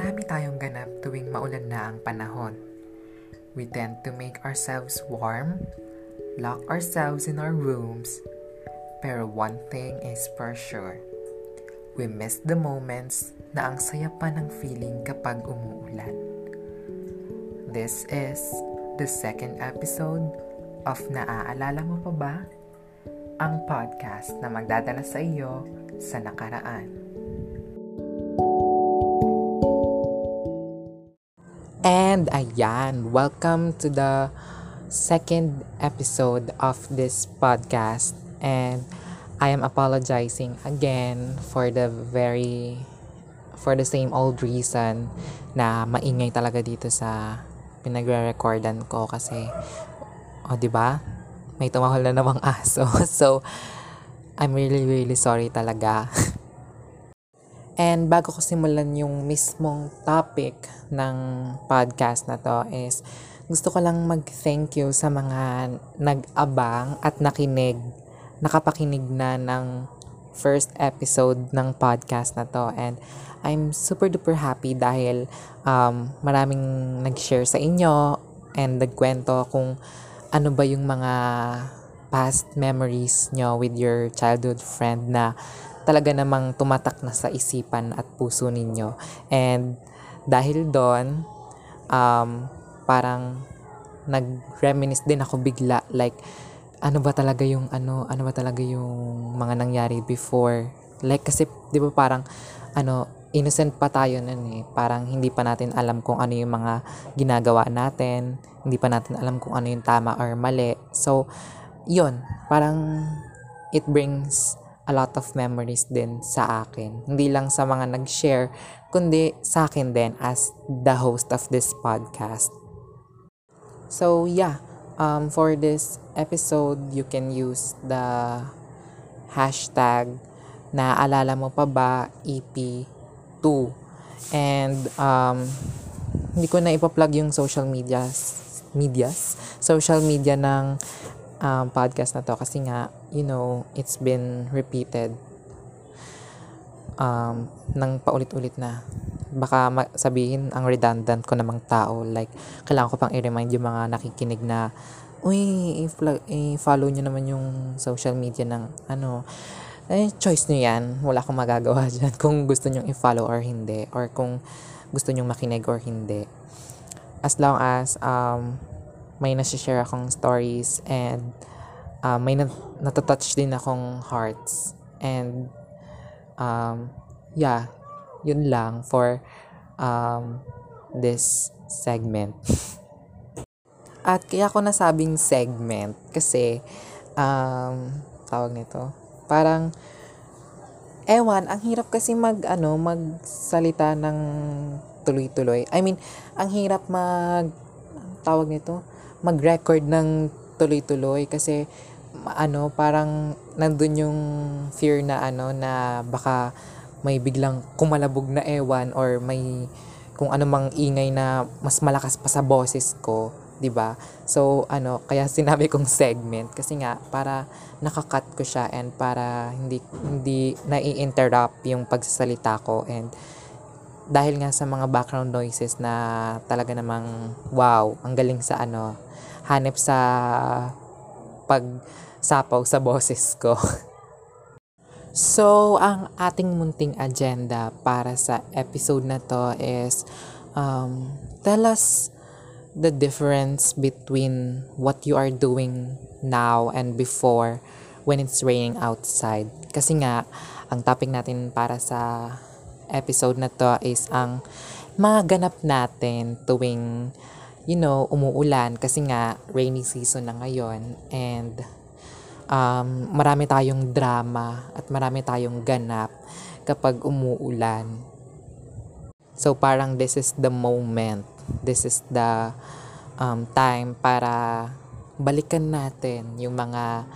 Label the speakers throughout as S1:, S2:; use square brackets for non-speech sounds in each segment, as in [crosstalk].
S1: Marami tayong ganap tuwing maulan na ang panahon. We tend to make ourselves warm, lock ourselves in our rooms, pero one thing is for sure. We miss the moments na ang saya pa ng feeling kapag umuulan. This is the second episode of Naaalala Mo Pa Ba? Ang podcast na magdadala sa iyo sa nakaraan. And ayan, welcome to the second episode of this podcast. And I am apologizing again for the very for the same old reason na maingay talaga dito sa pinagre-recordan ko kasi oh, 'di ba? May tumahol na namang [laughs] aso. So I'm really really sorry talaga. [laughs] And bago ko simulan yung mismong topic ng podcast na to is gusto ko lang mag-thank you sa mga nag-abang at nakinig, nakapakinig na ng first episode ng podcast na to. And I'm super duper happy dahil um, maraming nag-share sa inyo and nagkwento kung ano ba yung mga past memories nyo with your childhood friend na talaga namang tumatak na sa isipan at puso ninyo. And dahil doon, um, parang nag-reminisce din ako bigla like ano ba talaga yung ano ano ba talaga yung mga nangyari before? Like kasi 'di ba parang ano innocent pa tayo nun eh. Parang hindi pa natin alam kung ano yung mga ginagawa natin. Hindi pa natin alam kung ano yung tama or mali. So yun. Parang it brings a lot of memories din sa akin. Hindi lang sa mga nag-share, kundi sa akin din as the host of this podcast. So yeah, um, for this episode, you can use the hashtag na alala mo pa ba EP2. And um, hindi ko na ipa-plug yung social medias medias, social media ng um, podcast na to kasi nga, you know, it's been repeated um, ng paulit-ulit na. Baka sabihin ang redundant ko namang tao. Like, kailangan ko pang i-remind yung mga nakikinig na, uy, i-follow nyo naman yung social media ng ano, eh, choice nyo yan. Wala akong magagawa [laughs] dyan kung gusto nyo i-follow or hindi. Or kung gusto nyo makinig or hindi. As long as um, may nasi-share akong stories and uh, may nat- natatouch din akong hearts. And um, yeah, yun lang for um, this segment. [laughs] At kaya ako nasabing segment kasi um, tawag nito, parang ewan, ang hirap kasi mag ano, magsalita ng tuloy-tuloy. I mean, ang hirap mag tawag nito, mag-record ng tuloy-tuloy kasi ano parang nandun yung fear na ano na baka may biglang kumalabog na ewan or may kung ano mang ingay na mas malakas pa sa boses ko, 'di ba? So ano, kaya sinabi kong segment kasi nga para nakakat ko siya and para hindi hindi nai-interrupt yung pagsasalita ko and dahil nga sa mga background noises na talaga namang wow, ang galing sa ano, hanep sa pagsapaw sa boses ko. so, ang ating munting agenda para sa episode na to is um, tell us the difference between what you are doing now and before when it's raining outside. Kasi nga, ang topic natin para sa episode na to is ang mga ganap natin tuwing you know, umuulan kasi nga rainy season na ngayon and um, marami tayong drama at marami tayong ganap kapag umuulan. So parang this is the moment. This is the um, time para balikan natin yung mga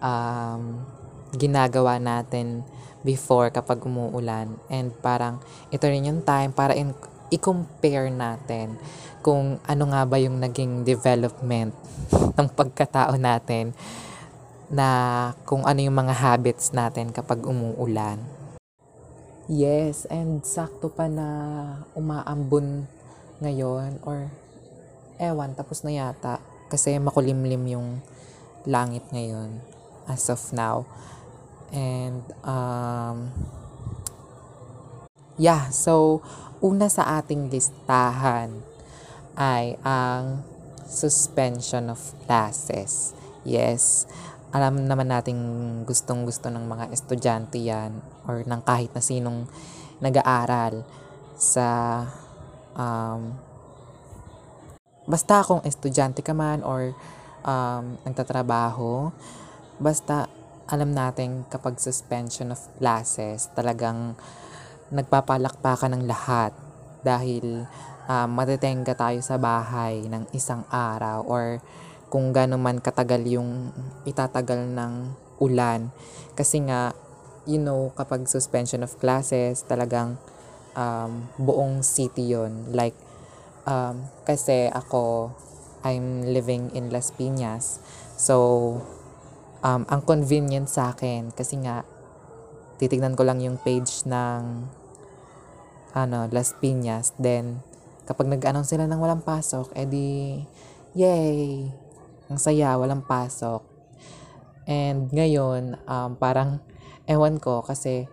S1: um, ginagawa natin before kapag umuulan. And parang ito rin yung time para in, i-compare natin kung ano nga ba yung naging development [laughs] ng pagkatao natin na kung ano yung mga habits natin kapag umuulan. Yes, and sakto pa na umaambon ngayon or ewan, tapos na yata. Kasi makulimlim yung langit ngayon as of now. And, um, yeah, so, una sa ating listahan ay ang suspension of classes. Yes, alam naman nating gustong gusto ng mga estudyante yan or ng kahit na sinong nag-aaral sa um, basta kung estudyante ka man or um, nagtatrabaho, basta alam natin kapag suspension of classes, talagang nagpapalakpakan ng lahat dahil um, matetenga tayo sa bahay ng isang araw or kung gano'n man katagal yung itatagal ng ulan. Kasi nga, you know, kapag suspension of classes, talagang um, buong city yon Like, um, kasi ako, I'm living in Las Piñas. So, um, ang convenient sa akin, kasi nga, titignan ko lang yung page ng ano, Las Piñas. Then, kapag nag-announce sila ng walang pasok, edi, yay! Ang saya, walang pasok. And ngayon, um, parang, ewan ko, kasi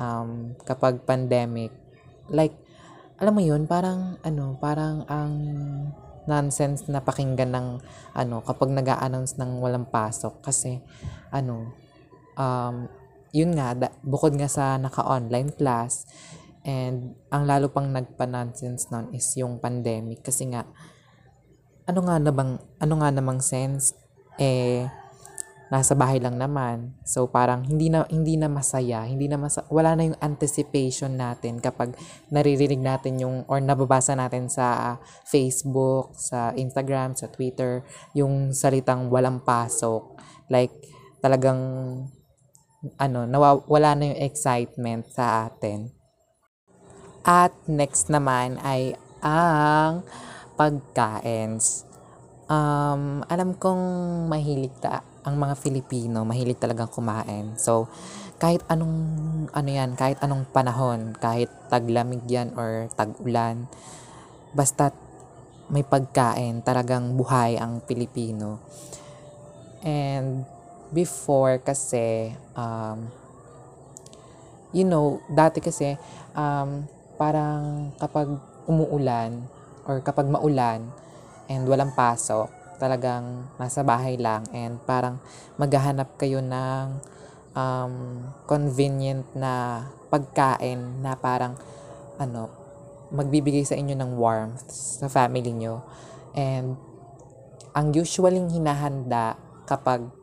S1: um, kapag pandemic, like, alam mo yun, parang, ano, parang ang nonsense na pakinggan ng, ano, kapag nag announce ng walang pasok. Kasi, ano, um, yun nga, da, bukod nga sa naka-online class, and ang lalo pang nagpa-nonsense nun is yung pandemic. Kasi nga, ano nga na bang, ano nga namang sense, eh, nasa bahay lang naman. So parang hindi na hindi na masaya, hindi na masa, wala na yung anticipation natin kapag naririnig natin yung or nababasa natin sa Facebook, sa Instagram, sa Twitter yung salitang walang pasok. Like talagang ano, nawawala na yung excitement sa atin. At next naman ay ang pagkain. Um, alam kong mahilig ta ang mga Filipino, mahilig talagang kumain. So, kahit anong ano yan, kahit anong panahon, kahit taglamig yan or tag-ulan, basta may pagkain, talagang buhay ang Pilipino. And before kasi um, you know, dati kasi um, parang kapag umuulan, or kapag maulan and walang pasok, talagang nasa bahay lang and parang maghahanap kayo ng um, convenient na pagkain na parang ano, magbibigay sa inyo ng warmth sa family nyo. And ang usualing hinahanda kapag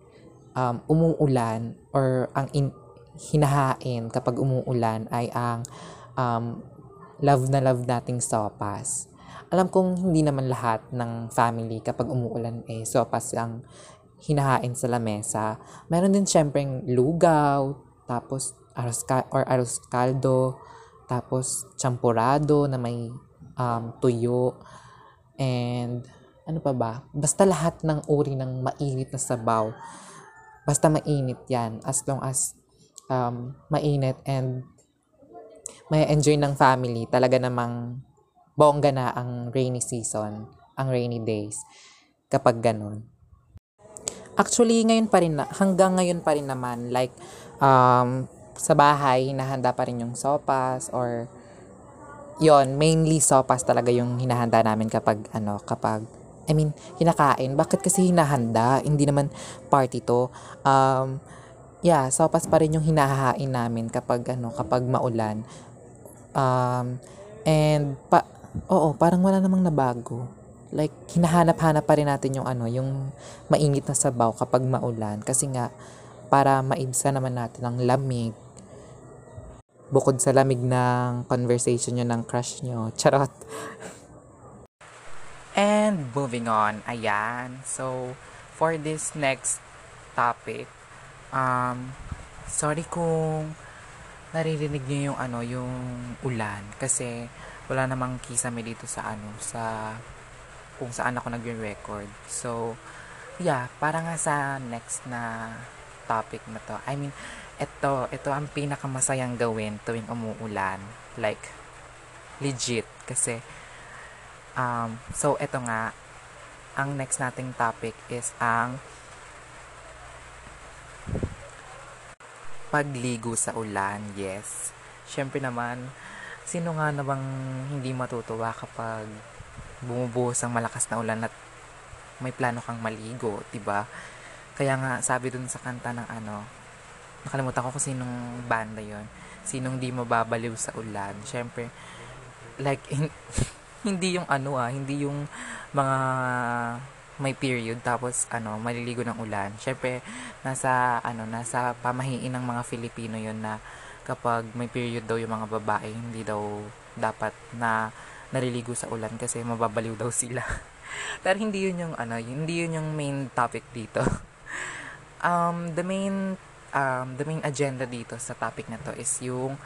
S1: um, umuulan or ang in, hinahain kapag umuulan ay ang um, love na love nating sopas alam kong hindi naman lahat ng family kapag umuulan eh sopas ang hinahain sa lamesa. Meron din syempre lugaw, tapos aros ka- or aros caldo, tapos champurado na may um, tuyo, and ano pa ba? Basta lahat ng uri ng mainit na sabaw. Basta mainit yan as long as um, mainit and may enjoy ng family. Talaga namang bongga na ang rainy season, ang rainy days, kapag ganun. Actually, ngayon pa rin, na, hanggang ngayon pa rin naman, like, um, sa bahay, hinahanda pa rin yung sopas or yon mainly sopas talaga yung hinahanda namin kapag, ano, kapag, I mean, hinakain. Bakit kasi hinahanda? Hindi naman party to. Um, yeah, sopas pa rin yung hinahain namin kapag, ano, kapag maulan. Um, and, pa, Oo, parang wala namang nabago. Like, hinahanap-hanap pa rin natin yung ano, yung mainit na sabaw kapag maulan. Kasi nga, para maibsa naman natin ang lamig. Bukod sa lamig ng conversation nyo ng crush nyo. Charot. [laughs] And moving on, ayan. So, for this next topic, um, sorry kung naririnig nyo yung ano, yung ulan. Kasi, wala namang kisame dito sa ano, sa kung saan ako nag-record. So, yeah, para nga sa next na topic na to. I mean, ito, ito ang pinakamasayang gawin tuwing umuulan. Like, legit. Kasi, um, so, ito nga, ang next nating topic is ang pagligo sa ulan. Yes. Siyempre naman, sino nga na bang hindi matutuwa kapag bumubuhos ang malakas na ulan at may plano kang maligo, 'di ba? Kaya nga sabi dun sa kanta ng ano, nakalimutan ko kung sinong banda 'yon. Sinong di mababaliw sa ulan. Syempre like [laughs] hindi yung ano ah, hindi yung mga may period tapos ano maliligo ng ulan. Syempre nasa ano nasa pamahiin ng mga Filipino 'yon na kapag may period daw yung mga babae, hindi daw dapat na naliligo sa ulan kasi mababaliw daw sila. [laughs] Pero hindi yun yung ano, hindi yun yung main topic dito. [laughs] um, the main um, the main agenda dito sa topic na to is yung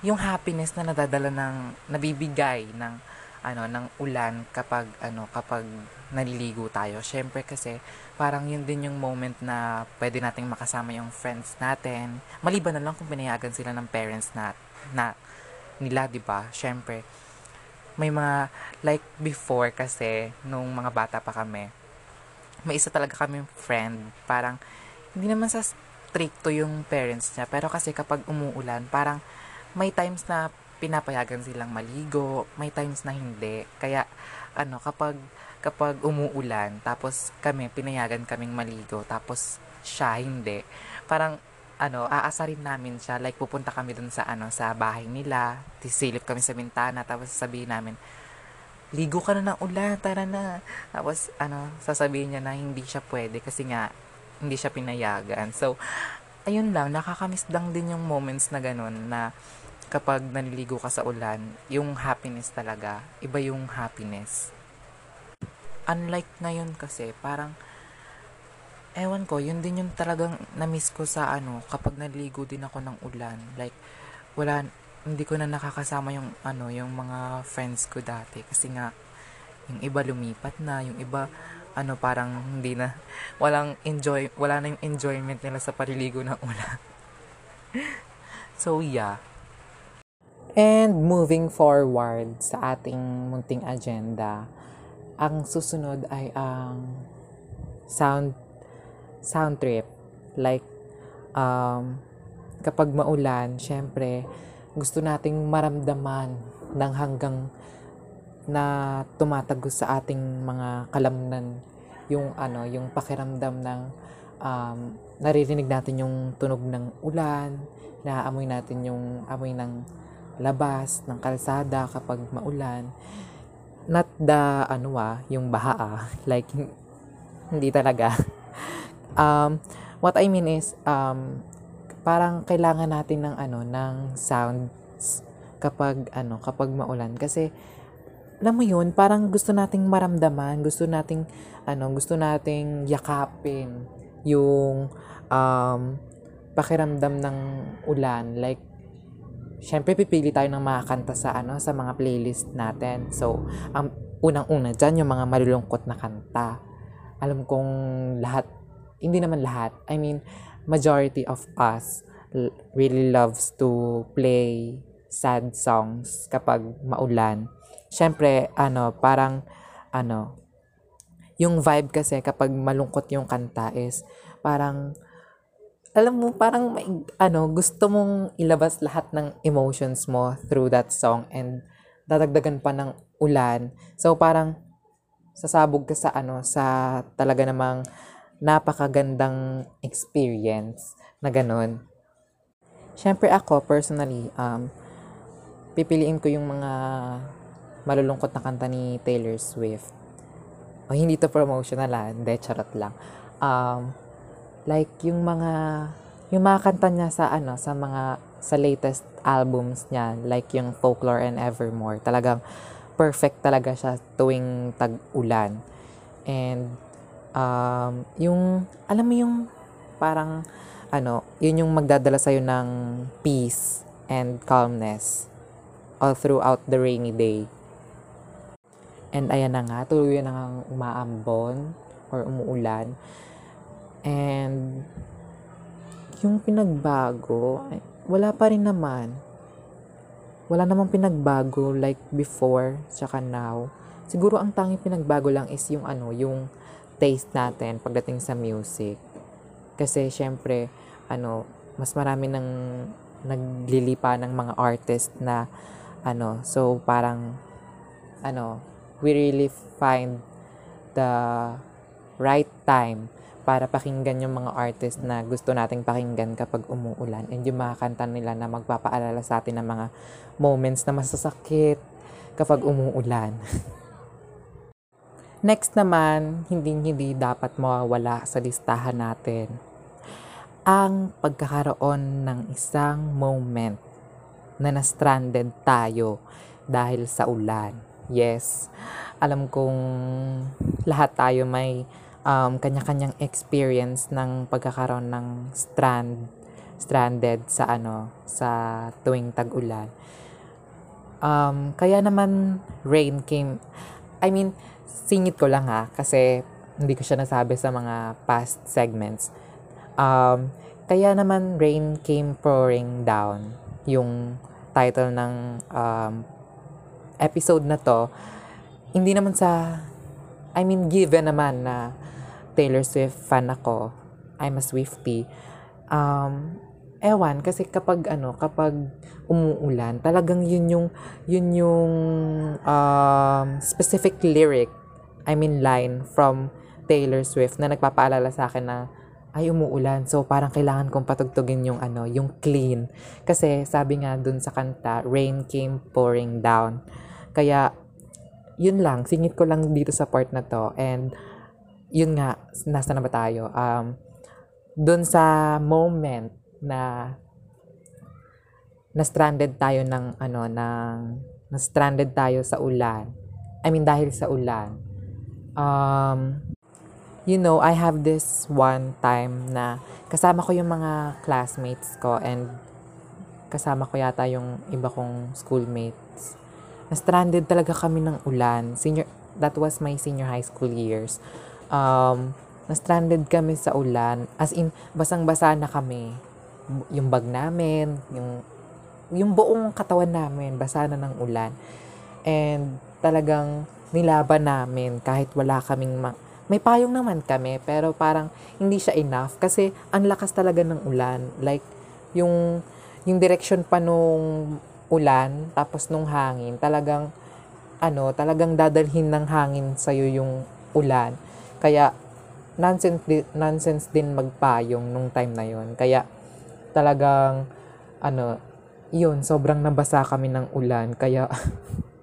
S1: yung happiness na nadadala ng nabibigay ng ano ng ulan kapag ano kapag naliligo tayo. Syempre kasi parang yun din yung moment na pwede nating makasama yung friends natin. Maliban na lang kung pinayagan sila ng parents na, na nila, 'di ba? Syempre may mga, like before kasi, nung mga bata pa kami, may isa talaga kami friend, parang, hindi naman sa stricto yung parents niya, pero kasi kapag umuulan, parang, may times na pinapayagan silang maligo, may times na hindi. Kaya, ano, kapag, kapag umuulan, tapos kami, pinayagan kaming maligo, tapos siya hindi, parang, ano, aasarin namin siya. Like, pupunta kami dun sa, ano, sa bahay nila. Tisilip kami sa bintana. Tapos sabihin namin, ligo ka na ng ulan, tara na. Tapos, ano, sasabihin niya na hindi siya pwede kasi nga, hindi siya pinayagan. So, ayun lang, nakakamiss lang din yung moments na ganun na kapag naliligo ka sa ulan, yung happiness talaga, iba yung happiness. Unlike ngayon kasi, parang, ewan ko, yun din yung talagang na-miss ko sa ano, kapag naligo din ako ng ulan. Like, wala, hindi ko na nakakasama yung ano, yung mga friends ko dati. Kasi nga, yung iba lumipat na, yung iba, ano, parang hindi na, [laughs] walang enjoy, wala na yung enjoyment nila sa paliligo ng ulan. [laughs] so, yeah. And moving forward sa ating munting agenda, ang susunod ay ang sound sound trip. Like, um, kapag maulan, syempre, gusto nating maramdaman ng hanggang na tumatagos sa ating mga kalamnan yung ano yung pakiramdam ng um, naririnig natin yung tunog ng ulan naaamoy natin yung amoy ng labas ng kalsada kapag maulan. Not the ano ah yung baha ah [laughs] like hindi talaga. [laughs] Um, what I mean is, um, parang kailangan natin ng ano, ng sounds kapag ano, kapag maulan. Kasi alam mo yun, parang gusto nating maramdaman, gusto nating ano, gusto nating yakapin yung um, pakiramdam ng ulan. Like syempre pipili tayo ng mga kanta sa ano, sa mga playlist natin. So, ang unang-una diyan yung mga malulungkot na kanta. Alam kong lahat hindi naman lahat. I mean, majority of us really loves to play sad songs kapag maulan. Siyempre, ano, parang, ano, yung vibe kasi kapag malungkot yung kanta is, parang, alam mo, parang, ano, gusto mong ilabas lahat ng emotions mo through that song and dadagdagan pa ng ulan. So, parang, sasabog ka sa, ano, sa talaga namang, napakagandang experience na ganun. Siyempre ako, personally, um, pipiliin ko yung mga malulungkot na kanta ni Taylor Swift. O, hindi to promotional ah, hindi, charot lang. Um, like, yung mga, yung mga kanta niya sa, ano, sa mga, sa latest albums niya, like yung Folklore and Evermore, talagang perfect talaga siya tuwing tag-ulan. And, um, yung, alam mo yung parang, ano, yun yung magdadala sa'yo ng peace and calmness all throughout the rainy day. And ayan na nga, tuloy na nga umaambon or umuulan. And yung pinagbago, wala pa rin naman. Wala namang pinagbago like before, tsaka now. Siguro ang tanging pinagbago lang is yung ano, yung taste natin pagdating sa music. Kasi syempre, ano, mas marami ng naglilipa ng mga artist na ano, so parang ano, we really find the right time para pakinggan yung mga artist na gusto nating pakinggan kapag umuulan and yung mga kanta nila na magpapaalala sa atin ng mga moments na masasakit kapag umuulan. [laughs] Next naman, hindi hindi dapat mawawala sa listahan natin ang pagkakaroon ng isang moment na na-stranded tayo dahil sa ulan. Yes, alam kong lahat tayo may um, kanya-kanyang experience ng pagkakaroon ng strand stranded sa ano sa tuwing tag-ulan. Um, kaya naman rain came I mean singit ko lang ha kasi hindi ko siya nasabi sa mga past segments. Um, kaya naman rain came pouring down yung title ng um, episode na to. Hindi naman sa I mean given naman na Taylor Swift fan ako, I'm a Swiftie, um, ewan, kasi kapag ano, kapag umuulan, talagang yun yung, yun yung um, specific lyric, I mean line from Taylor Swift na nagpapaalala sa akin na ay umuulan. So parang kailangan kong patugtugin yung ano, yung clean. Kasi sabi nga dun sa kanta, rain came pouring down. Kaya yun lang, singit ko lang dito sa part na to. And yun nga, nasa na ba tayo? Um, doon sa moment na na stranded tayo ng ano ng na stranded tayo sa ulan. I mean dahil sa ulan. Um you know, I have this one time na kasama ko yung mga classmates ko and kasama ko yata yung iba kong schoolmates. Na stranded talaga kami ng ulan. Senior that was my senior high school years um, na-stranded kami sa ulan. As in, basang-basa na kami. Yung bag namin, yung, yung buong katawan namin, basa na ng ulan. And talagang nilaban namin kahit wala kaming ma- may payong naman kami, pero parang hindi siya enough kasi ang lakas talaga ng ulan. Like, yung, yung direction pa nung ulan, tapos nung hangin, talagang, ano, talagang dadalhin ng hangin sa'yo yung ulan. Kaya, nonsense, di, nonsense din magpayong nung time na yon Kaya, talagang, ano, yun, sobrang nabasa kami ng ulan. Kaya,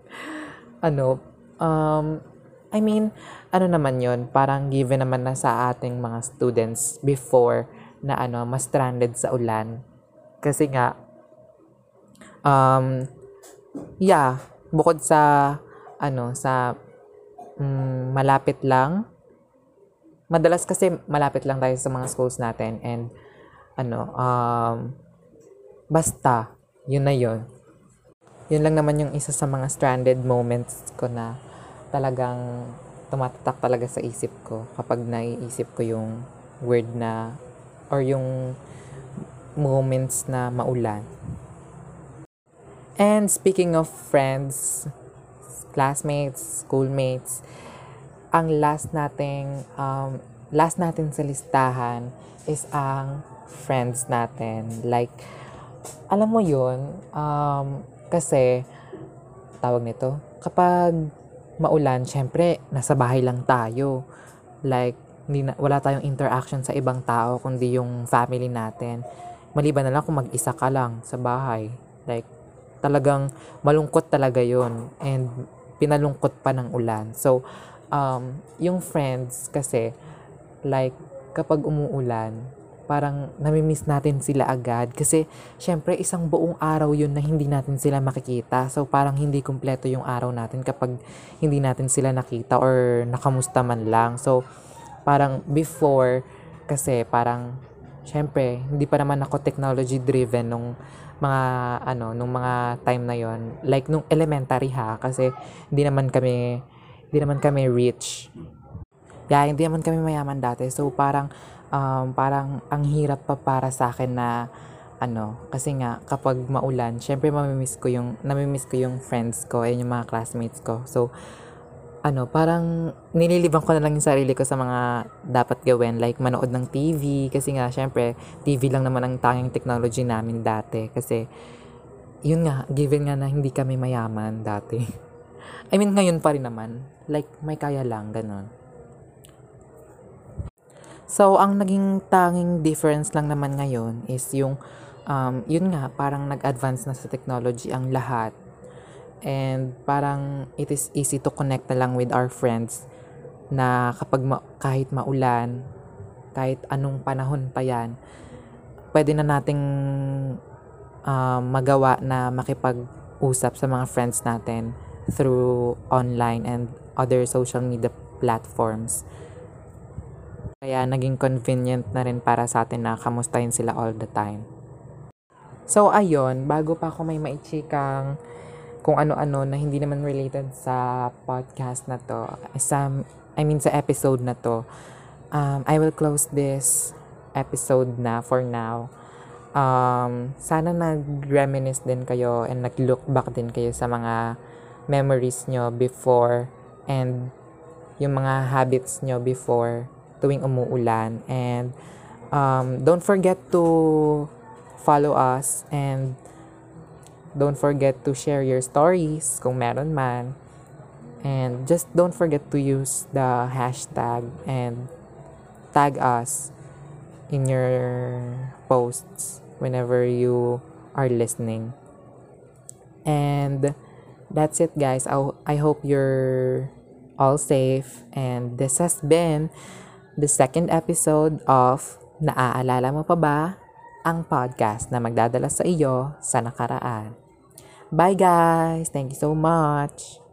S1: [laughs] ano, um, I mean, ano naman yon parang given naman na sa ating mga students before na ano, mas stranded sa ulan. Kasi nga, um, yeah, bukod sa, ano, sa um, malapit lang madalas kasi malapit lang tayo sa mga schools natin and ano, um, basta, yun na yun. Yun lang naman yung isa sa mga stranded moments ko na talagang tumatatak talaga sa isip ko kapag naiisip ko yung word na or yung moments na maulan. And speaking of friends, classmates, schoolmates, ang last nating um, last natin sa listahan is ang friends natin. Like, alam mo yun, um, kasi, tawag nito, kapag maulan, syempre, nasa bahay lang tayo. Like, hindi na, wala tayong interaction sa ibang tao, kundi yung family natin. Maliban na lang kung mag-isa ka lang sa bahay. Like, talagang malungkot talaga yon And pinalungkot pa ng ulan. So, um, yung friends kasi, like, kapag umuulan, parang namimiss natin sila agad. Kasi, syempre, isang buong araw yun na hindi natin sila makikita. So, parang hindi kumpleto yung araw natin kapag hindi natin sila nakita or nakamusta man lang. So, parang before, kasi parang, syempre, hindi pa naman ako technology driven nung mga ano nung mga time na yon like nung elementary ha kasi hindi naman kami hindi naman kami rich. Yeah, hindi naman kami mayaman dati. So, parang, um, parang ang hirap pa para sa akin na ano, kasi nga kapag maulan, syempre mamimiss ko yung namimiss ko yung friends ko, ayun yung mga classmates ko. So ano, parang nililibang ko na lang yung sarili ko sa mga dapat gawin like manood ng TV kasi nga syempre TV lang naman ang tanging technology namin dati kasi yun nga, given nga na hindi kami mayaman dati. [laughs] I mean, ngayon pa rin naman. Like, may kaya lang, ganun. So, ang naging tanging difference lang naman ngayon is yung, um, yun nga, parang nag-advance na sa technology ang lahat. And parang it is easy to connect na lang with our friends na kapag ma- kahit maulan, kahit anong panahon pa yan, pwede na nating um, magawa na makipag-usap sa mga friends natin through online and other social media platforms. Kaya naging convenient na rin para sa atin na kamustahin sila all the time. So ayun, bago pa ako may maichikang kung ano-ano na hindi naman related sa podcast na to, sa, I mean sa episode na to, um, I will close this episode na for now. Um, sana nag-reminisce din kayo and nag-look back din kayo sa mga memories nyo before and yung mga habits nyo before tuwing umuulan. And um, don't forget to follow us and don't forget to share your stories kung meron man. And just don't forget to use the hashtag and tag us in your posts whenever you are listening. And that's it, guys. I, I hope you're all safe. And this has been the second episode of Naaalala mo pa ba? Ang podcast na magdadala sa iyo sa nakaraan. Bye guys! Thank you so much!